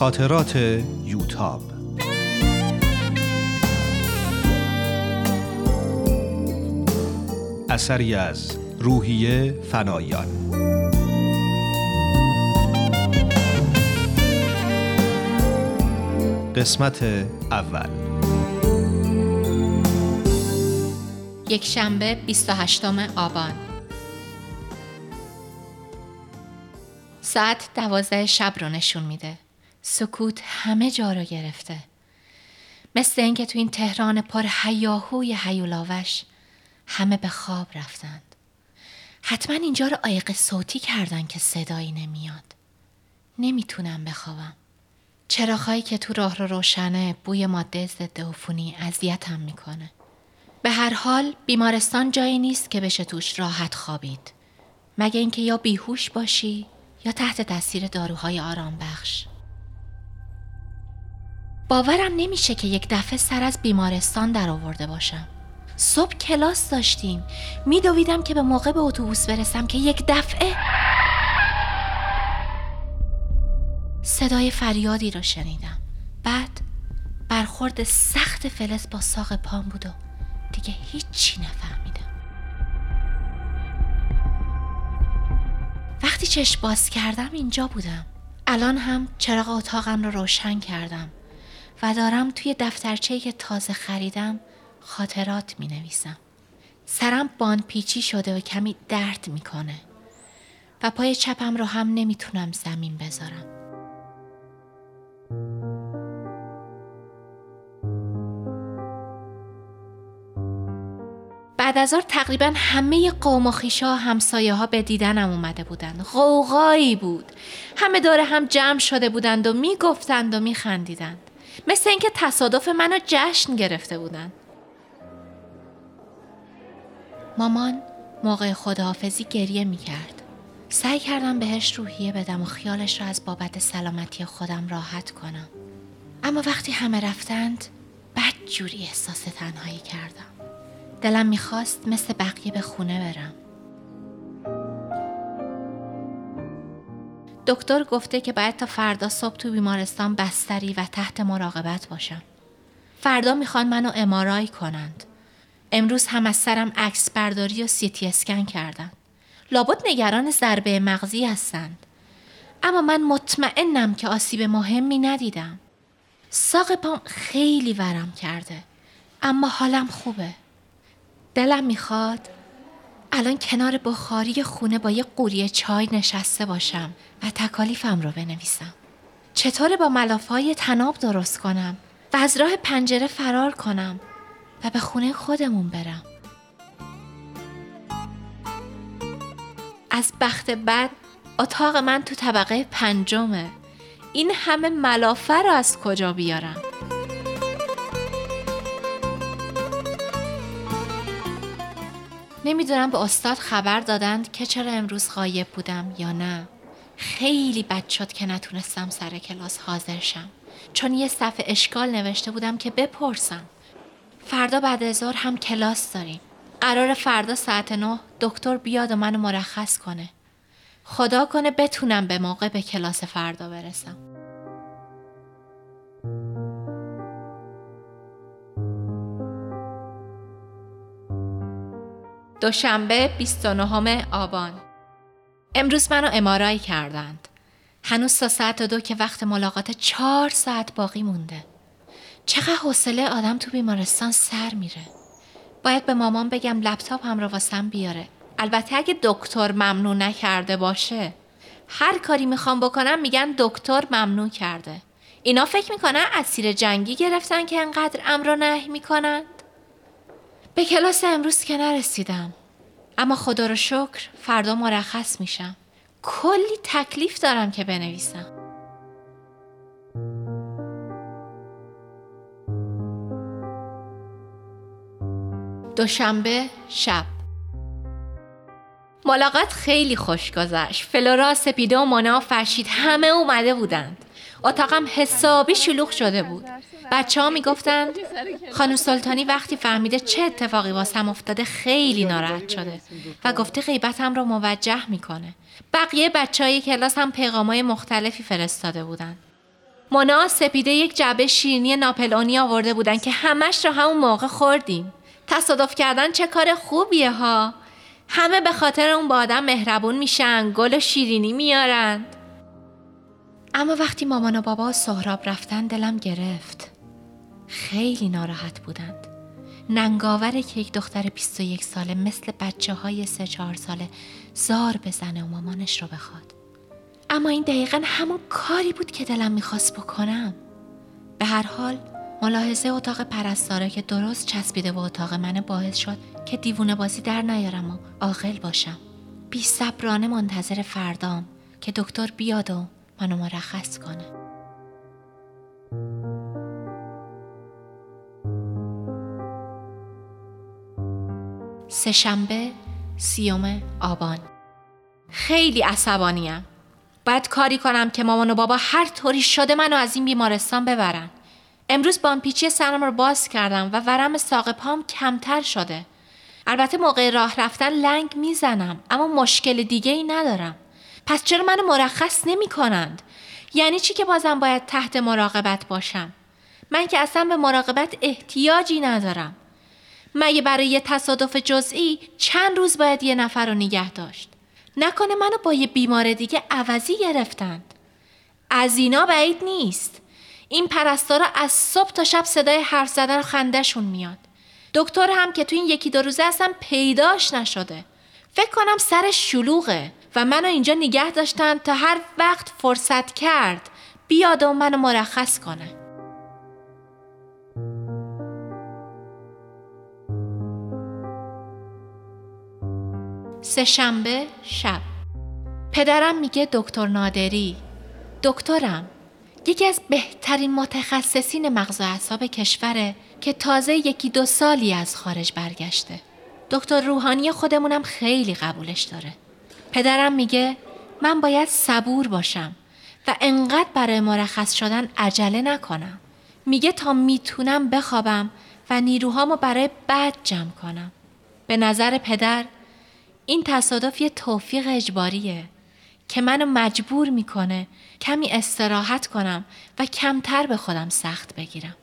خاطرات یوتاب. اثری از روحیه فنایان. قسمت اول. یک شنبه 28 آبان. ساعت دوازده شب رو نشون میده. سکوت همه جا رو گرفته. مثل اینکه تو این تهران پر هیاهوی هیولاوش همه به خواب رفتند. حتما اینجا رو آیق صوتی کردن که صدایی نمیاد. نمی‌تونم بخوابم. چراغهایی که تو راه رو روشنه بوی ماده ضد عفونی اذیتم می‌کنه. به هر حال بیمارستان جایی نیست که بشه توش راحت خوابید. مگه اینکه یا بیهوش باشی یا تحت تاثیر داروهای آرام بخش باورم نمیشه که یک دفعه سر از بیمارستان در آورده باشم. صبح کلاس داشتیم. میدویدم که به موقع به اتوبوس برسم که یک دفعه صدای فریادی را شنیدم. بعد برخورد سخت فلز با ساق پام بود و دیگه هیچی نفهمیدم. وقتی چشم باز کردم اینجا بودم. الان هم چراغ اتاقم رو روشن کردم. و دارم توی دفترچه‌ای که تازه خریدم خاطرات می نویسم. سرم بان پیچی شده و کمی درد می‌کنه و پای چپم رو هم نمی‌تونم زمین بذارم. بعد از تقریبا همه قوم و خیشا همسایه ها به دیدنم اومده بودند. غوغایی بود. همه داره هم جمع شده بودند و می‌گفتند و میخندیدند. مثل اینکه تصادف منو جشن گرفته بودند. مامان موقع خداحافظی گریه می کرد. سعی کردم بهش روحیه بدم و خیالش را از بابت سلامتی خودم راحت کنم. اما وقتی همه رفتند بد جوری احساس تنهایی کردم. دلم می‌خواست مثل بقیه به خونه برم. دکتر گفته که باید تا فردا صبح تو بیمارستان بستری و تحت مراقبت باشم. فردا می‌خوان منو امارای کنند. امروز هم از سرم عکس برداری و سیتی اسکن کردن. لابد نگران ضربه مغزی هستند. اما من مطمئنم که آسیب مهمی ندیدم. ساق پام خیلی ورم کرده. اما حالم خوبه. دلم می‌خواد الان کنار بخاری خونه با یه قوری چای نشسته باشم و تکالیفم رو بنویسم. چطور با ملافهای تناب درست کنم و از راه پنجره فرار کنم و به خونه خودمون برم. از بخت بد اتاق من تو طبقه پنجمه. این همه ملافه رو از کجا بیارم؟ نمی‌دونم به استاد خبر دادند که چرا امروز غایب بودم یا نه. خیلی بد شد که نتونستم سر کلاس حاضر شم. چون یه صفحه اشکال نوشته بودم که بپرسم. فردا بعد از هم کلاس داریم. قرار فردا ساعت نه دکتر بیاد و منو مرخص کنه. خدا کنه بتونم به موقع به کلاس فردا برسم. دوشنبه 29 آبان. امروز منو امارای کردند. هنوز تا ساعت دو که وقت ملاقات چهار ساعت باقی مونده. چقدر حوصله آدم تو بیمارستان سر میره. باید به مامان بگم لپتاپ هم رو واسم بیاره. البته اگه دکتر ممنوع نکرده باشه هر کاری می‌خوام بکنم میگن دکتر ممنوع کرده. اینا فکر می‌کنن اسیر جنگی گرفتن که انقدر امر و نهی می‌کنند به کلاس امروز که نرسیدم. اما خدا رو شکر فردا مرخص میشم. کلی تکلیف دارم که بنویسم. دوشنبه شب. ملاقات خیلی خوش گذشت. فلورا سپیده و مانا فرشید همه اومده بودند. اتاقم حسابی شلوغ شده بود. بچه ها می‌گفتند خانم سلطانی وقتی فهمیده چه اتفاقی واسم افتاده خیلی ناراحت شده و گفته غیبتم رو موجه می‌کنه. بقیه بچه های کلاس هم پیغام های مختلفی فرستاده بودند مونا سپیده یک جعبه شیرینی ناپلئونی آورده بودن که همش رو همون موقع خوردیم. تصادف کردن چه کار خوبیه ها؟ همه به خاطر اون با آدم مهربون میشن گل و شیرینی میارند. اما وقتی مامان و بابا و سهراب رفتن دلم گرفت. خیلی ناراحت بودند. ننگاوره که یک دختر 21 ساله مثل بچه های 3 4 ساله زار بزنه و مامانش رو بخواد. اما این دقیقا همون کاری بود که دلم می‌خواست بکنم. به هر حال ملاحظه اتاق پرستاره که درست چسبیده به اتاق من باعث شد که دیوونه بازی در نیارم و عاقل باشم. بی صبرانه منتظر فردام که دکتر بیاد و منو مرخص کنه. سهشنبه سیوم آبان خیلی عصبانیم باید کاری کنم که مامان و بابا هر طوری شده منو از این بیمارستان ببرن امروز بامپیچی سرم رو باز کردم و ورم ساق پام کمتر شده البته موقع راه رفتن لنگ می‌زنم اما مشکل دیگه ای ندارم پس چرا منو مرخص نمی کنند؟ یعنی چی که بازم باید تحت مراقبت باشم؟ من که اصلا به مراقبت احتیاجی ندارم. مگه برای یه تصادف جزئی چند روز باید یه نفر رو نگه داشت؟ نکنه منو با یه بیمار دیگه عوضی گرفتند. از اینا بعید نیست. این پرستارا از صبح تا شب صدای حرف زدن و خندهشون میاد. دکتر هم که تو این یکی دو روزه اصلا پیداش نشده. فکر کنم سرش شلوغه. و منو اینجا نگه داشتن تا هر وقت فرصت کرد بیاد و منو مرخص کنه سه شنبه شب پدرم میگه دکتر نادری دکترم یکی از بهترین متخصصین مغز و اعصاب کشوره که تازه یکی دو سالی از خارج برگشته دکتر روحانی خودمونم خیلی قبولش داره پدرم میگه من باید صبور باشم و انقدر برای مرخص شدن عجله نکنم. میگه تا می‌تونم بخوابم و نیروهامو برای بعد جمع کنم. به نظر پدر این تصادف یه توفیق اجباریه که منو مجبور می‌کنه کمی استراحت کنم و کمتر به خودم سخت بگیرم.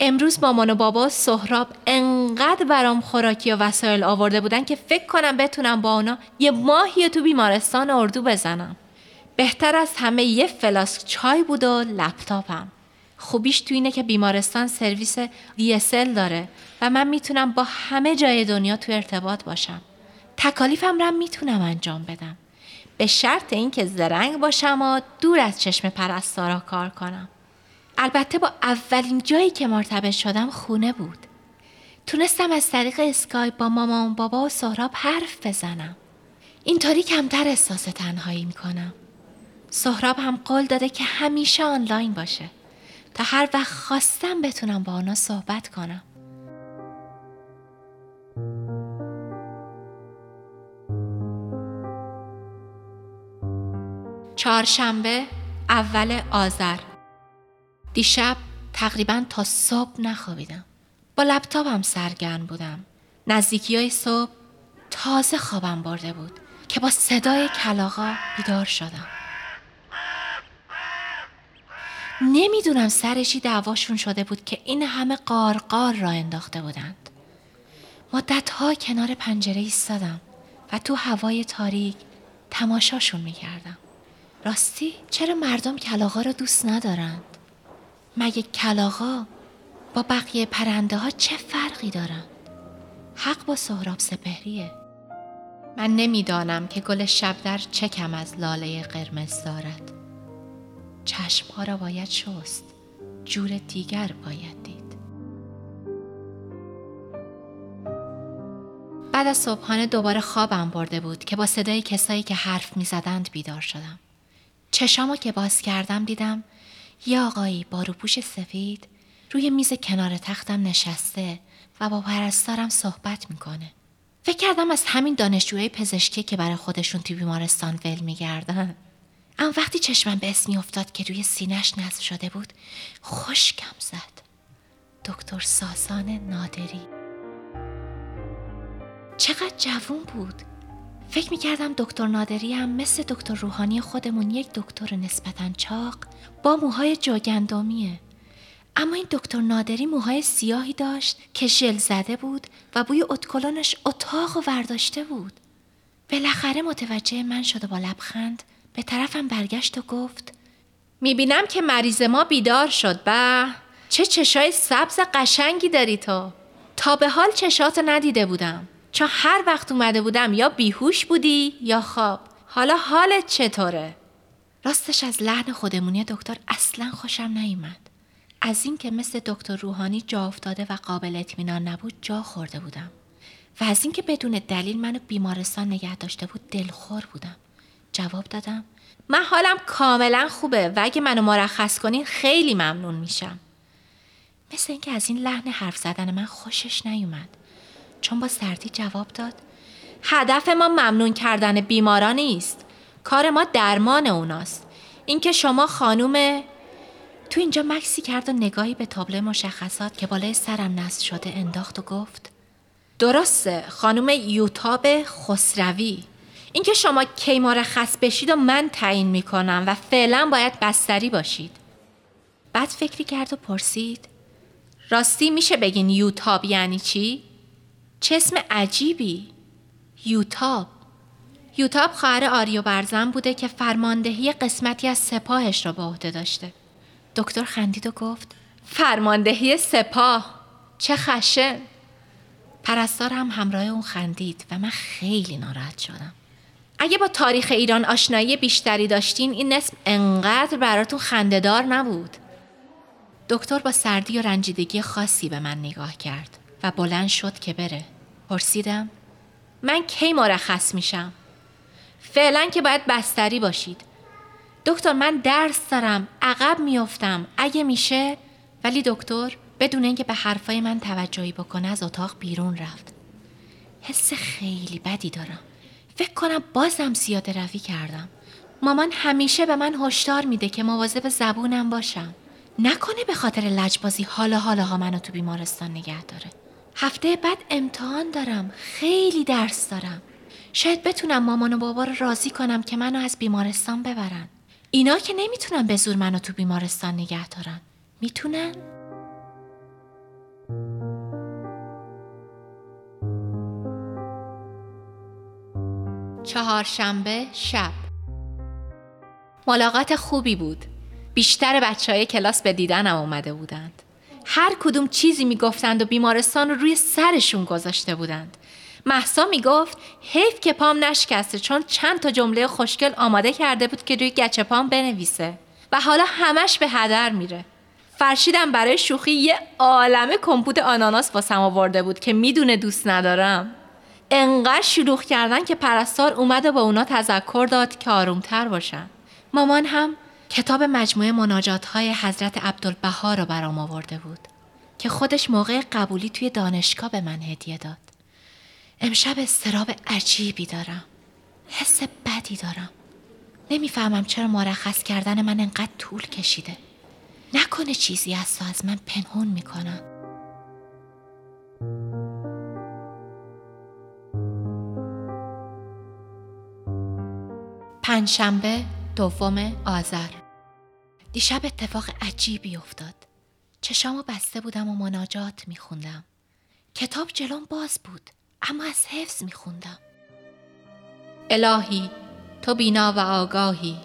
امروز مامان و بابا سهراب انقدر برام خوراکی و وسایل آورده بودن که فکر کنم بتونم با اونا یه ماهی تو بیمارستان اردو بزنم. بهتر از همه یه فلاسک چای بود و لپتاپم. خوبیش تو اینه که بیمارستان سرویس DSL داره و من می‌تونم با همه جای دنیا تو ارتباط باشم. تکالیفم رم می‌تونم انجام بدم. به شرط اینکه زرنگ باشم و دور از چشم پرستارا کار کنم. البته با اولین جایی که مرتبط شدم خونه بود. تونستم از طریق اسکایپ با مامان بابا و سهراب حرف بزنم. اینطوری کمتر احساس تنهایی می‌کنم. سهراب هم قول داده که همیشه آنلاین باشه. تا هر وقت خواستم بتونم با اونا صحبت کنم. چهارشنبه اول آذر دیشب تقریبا تا صبح نخوابیدم. با لپتاپم سرگرم بودم. نزدیکی های صبح تازه خوابم برده بود که با صدای کلاغا بیدار شدم. نمی‌دونم سرشی دعواشون شده بود که این همه قارقار را انداخته بودند. مدتها کنار پنجره ایستادم و تو هوای تاریک تماشاشون می‌کردم. راستی چرا مردم کلاغا را دوست ندارند؟ مگه کلاغا با بقیه پرنده ها چه فرقی دارن؟ حق با سهراب سپهریه من نمی‌دانم که گل شبدر چه کم از لاله قرمز دارد چشمها را باید شست جور دیگر باید دید بعد از صبحانه دوباره خوابم برده بود که با صدای کسایی که حرف می زدند بیدار شدم چشامو که باز کردم دیدم یه آقایی با روپوش سفید روی میز کنار تختم نشسته و با پرستارم صحبت می‌کنه. فکر کردم از همین دانشجوهای پزشکی که برای خودشون توی بیمارستان ول میگردن. اما وقتی چشمم به اسمی افتاد که روی سینش نصب شده بود خوشکم زد. دکتر ساسان نادری چقدر جوون بود فکر می‌کردم دکتر نادری هم مثل دکتر روحانی خودمون یک دکتر نسبتا چاق با موهای جاگندامیه اما این دکتر نادری موهای سیاهی داشت که ژل زده بود و بوی اتکلانش اتاق و ورداشته بود. بالاخره متوجه من شد و با لبخند به طرفم برگشت و گفت می‌بینم که مریض ما بیدار شد به. چه چشای سبز قشنگی داری تو. تا به حال چشاتو ندیده بودم. چون هر وقت اومده بودم یا بیهوش بودی یا خواب. حالا حالت چطوره؟ راستش از لحن خودمونی دکتر اصلا خوشم نیومد. از اینکه مثل دکتر روحانی جا افتاده و قابل اطمینان نبود جا خورده بودم. و از اینکه بدون دلیل منو بیمارستان نگه داشته بود دلخور بودم. جواب دادم من حالم کاملا خوبه و اگه منو مرخص کنین خیلی ممنون میشم. مثل اینکه از این لحن حرف زدن من خوشش نیومد. چون با سردی جواب داد. هدف ما ممنون کردن بیماران نیست کار ما درمان اوناست. اینکه شما خانوم تو اینجا مکسی کرد و نگاهی به تابلو مشخصات که بالای سرم نصب شده انداخت و گفت درسته خانم یوتاب خسروی. اینکه شما کی مرخص بشید و من تعیین می‌کنم و فعلا باید بستری باشید. بعد فکری کرد و پرسید راستی میشه بگین یوتاب یعنی چی؟ چه اسم عجیبی. یوتاب. یوتاب خواهر آریو برزن بوده که فرماندهی قسمتی از سپاهش را به عهده داشته. دکتر خندید و گفت فرماندهی سپاه. چه خشه. پرستار هم همراه اون خندید و من خیلی ناراحت شدم. اگه با تاریخ ایران آشنایی بیشتری داشتین این اسم انقدر براتون خندهدار نبود. دکتر با سردی و رنجیدگی خاصی به من نگاه کرد و بلند شد که بره. پرسیدم من کی مرخص میشم؟ فعلا که باید بستری باشید. دکتر من درس دارم عقب میافتم. اگه میشه ولی دکتر بدون اینکه به حرفای من توجهی بکنه از اتاق بیرون رفت. حس خیلی بدی دارم. فکر کنم بازم زیاده روی کردم. مامان همیشه به من هشدار میده که مواظب زبونم باشم. نکنه به خاطر لجبازی حالا حالا ها منو تو بیمارستان نگه داره. هفته بعد امتحان دارم. خیلی درس دارم. شاید بتونم مامان و بابا رو راضی کنم که منو از بیمارستان ببرن. اینا که نمی‌تونن به زور منو تو بیمارستان نگه دارن. می‌تونن؟ چهارشنبه شب. ملاقات خوبی بود. بیشتر بچه های کلاس به دیدنم اومده بودند. هر کدوم چیزی می‌گفتند و بیمارستان رو روی سرشون گذاشته بودند. محسا می‌گفت حیف که پام نشکسته چون چند تا جمله خوشگل آماده کرده بود که روی گچه پام بنویسه. و حالا همش به هدر میره. فرشیدم برای شوخی یه عالمه کمپوت آناناس واسم آورده بود که می‌دونه دوست ندارم. انقدر شلوغ کردن که پرستار اومده با اونا تذکر داد که آرومتر باشن. مامان هم کتاب مجموعه مناجات های حضرت عبدالبها رو برام آورده بود که خودش موقع قبولی توی دانشگاه به من هدیه داد. امشب استراب عجیبی دارم. حس بدی دارم. نمی‌فهمم چرا مرخص کردن من انقدر طول کشیده. نکنه چیزی از تو از من پنهون می‌کنم. پنجشنبه دوم آذر. دیشب اتفاق عجیبی افتاد. چشامو بسته بودم و مناجات میخوندم. کتاب جلوم باز بود اما از حفظ میخوندم. الهی تو بینا و آگاهی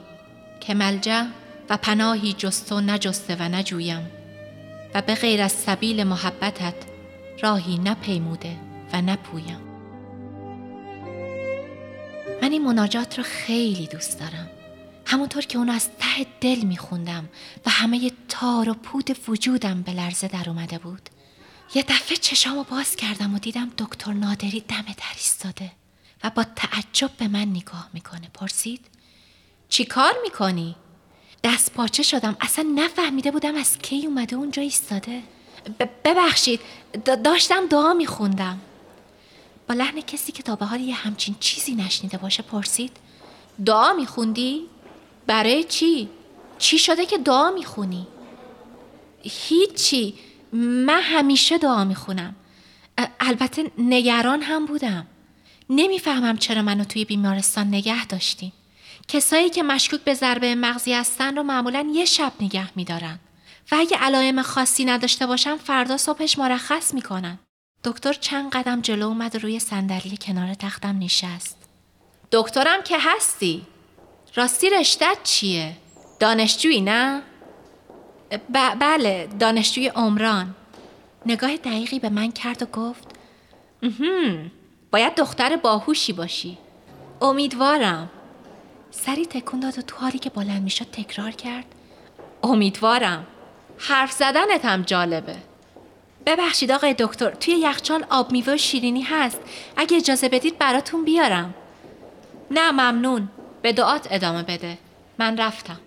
که ملجا و پناهی جستو نجسته و نجویم. و به غیر از سبیل محبتت راهی نپیموده و نپویم. من این مناجات رو خیلی دوست دارم. همونطور که اونو از ته دل میخوندم و همه تار و پود وجودم به لرزه در اومده بود. یه دفعه چشامو باز کردم و دیدم دکتر نادری دم در ایستاده و با تعجب به من نگاه می‌کنه. پرسید چی کار می‌کنی؟ دست پاچه شدم. اصلا نفهمیده بودم از کی اومده اونجا ایستاده. ببخشید داشتم دعا میخوندم. با لحن کسی که تا به حال یه همچین چیزی نشنیده باشه پرسید دعا میخوندی؟ برای چی؟ چی شده که دعا می‌خونی؟ هیچی من همیشه دعا می‌خونم البته نگران هم بودم نمی‌فهمم چرا منو توی بیمارستان نگه داشتین. کسایی که مشکوک به ضربه مغزی هستن رو معمولا یه شب نگه میدارن و اگه علائم خاصی نداشته باشن فردا صبحش مرخص می‌کنن. دکتر چند قدم جلو اومد روی صندلی کنار تختم نشست. دکترم که هستی. راستی رشتت چیه؟ دانشجویی نه؟ ب- بله دانشجوی عمران. نگاه دقیقی به من کرد و گفت باید دختر باهوشی باشی. امیدوارم. سری تکون داد و تو حالی که بلند می‌شد تکرار کرد. امیدوارم. حرف زدنت هم جالبه. ببخشید آقای دکتر توی یخچال آب میوه و شیرینی هست اگه اجازه بدید براتون بیارم نه ممنون به دعات ادامه بده. من رفتم.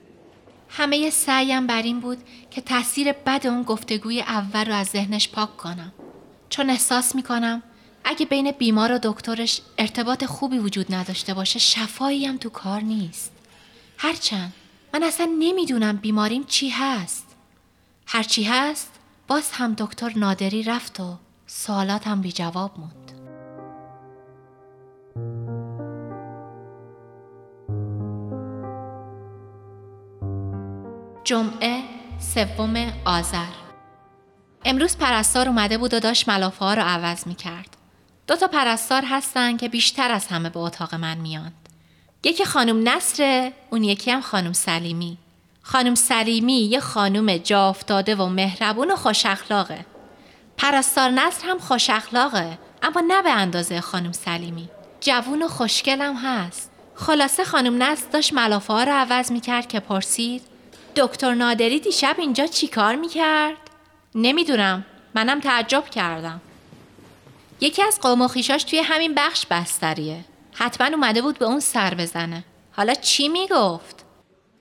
همه سعیم بر این بود که تاثیر بد اون گفتگوی اول رو از ذهنش پاک کنم. چون احساس می‌کنم اگه بین بیمار و دکترش ارتباط خوبی وجود نداشته باشه شفایی هم تو کار نیست. هرچند من اصلا نمی‌دونم بیماریم چی هست. هرچی هست باز هم دکتر نادری رفت و سوالاتم بی جواب موند. جمعه سوم آذر امروز پرستار اومده بود و داشت ملافه ها رو عوض می کرد. دو تا پرستار هستن که بیشتر از همه به اتاق من میان. یکی خانم نصره اون یکی هم خانم سلیمی. خانم سلیمی یه خانم جا افتاده و مهربون و خوش اخلاقه. پرستار نصر هم خوش اخلاقه اما نه به اندازه خانم سلیمی. جوون و خوشگلم هست. خلاصه خانم نصر داشت ملافه ها رو عوض می کرد که پرسید دکتر نادری دیشب اینجا چیکار می کرد؟ نمی‌دونم منم تعجب کردم. یکی از قوم و خیشاش توی همین بخش بستریه. حتما اومده بود به اون سر بزنه. حالا چی می‌گفت؟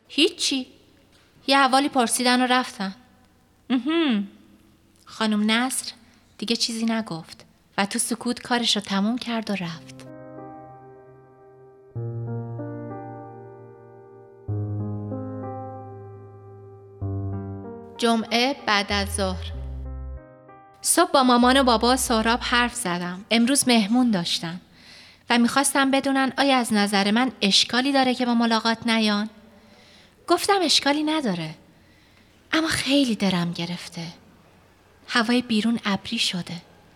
هیچی. یه حوالی پرسیدن و رفتن. خانم نصر دیگه چیزی نگفت و تو سکوت کارش رو تموم کرد و رفت. جمعه بعد از ظهر صبح با مامان و بابا سهراب حرف زدم. امروز مهمون داشتن و می‌خواستم بدونن آیا از نظر من اشکالی داره که با ملاقات نیان؟ گفتم اشکالی نداره. اما خیلی درم گرفته. هوای بیرون ابری شده.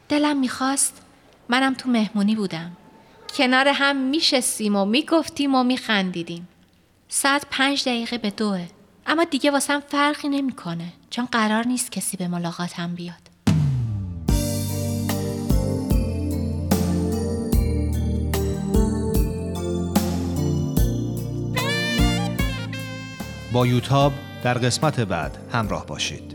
دلم می‌خواست منم تو مهمونی بودم. کنار هم میشستیم و می‌گفتیم و میخندیدیم. ساعت پنج دقیقه به دوه. اما دیگه واسم فرقی نمی‌کنه چون قرار نیست کسی به ملاقاتم بیاد. با یوتاب در قسمت بعد همراه باشید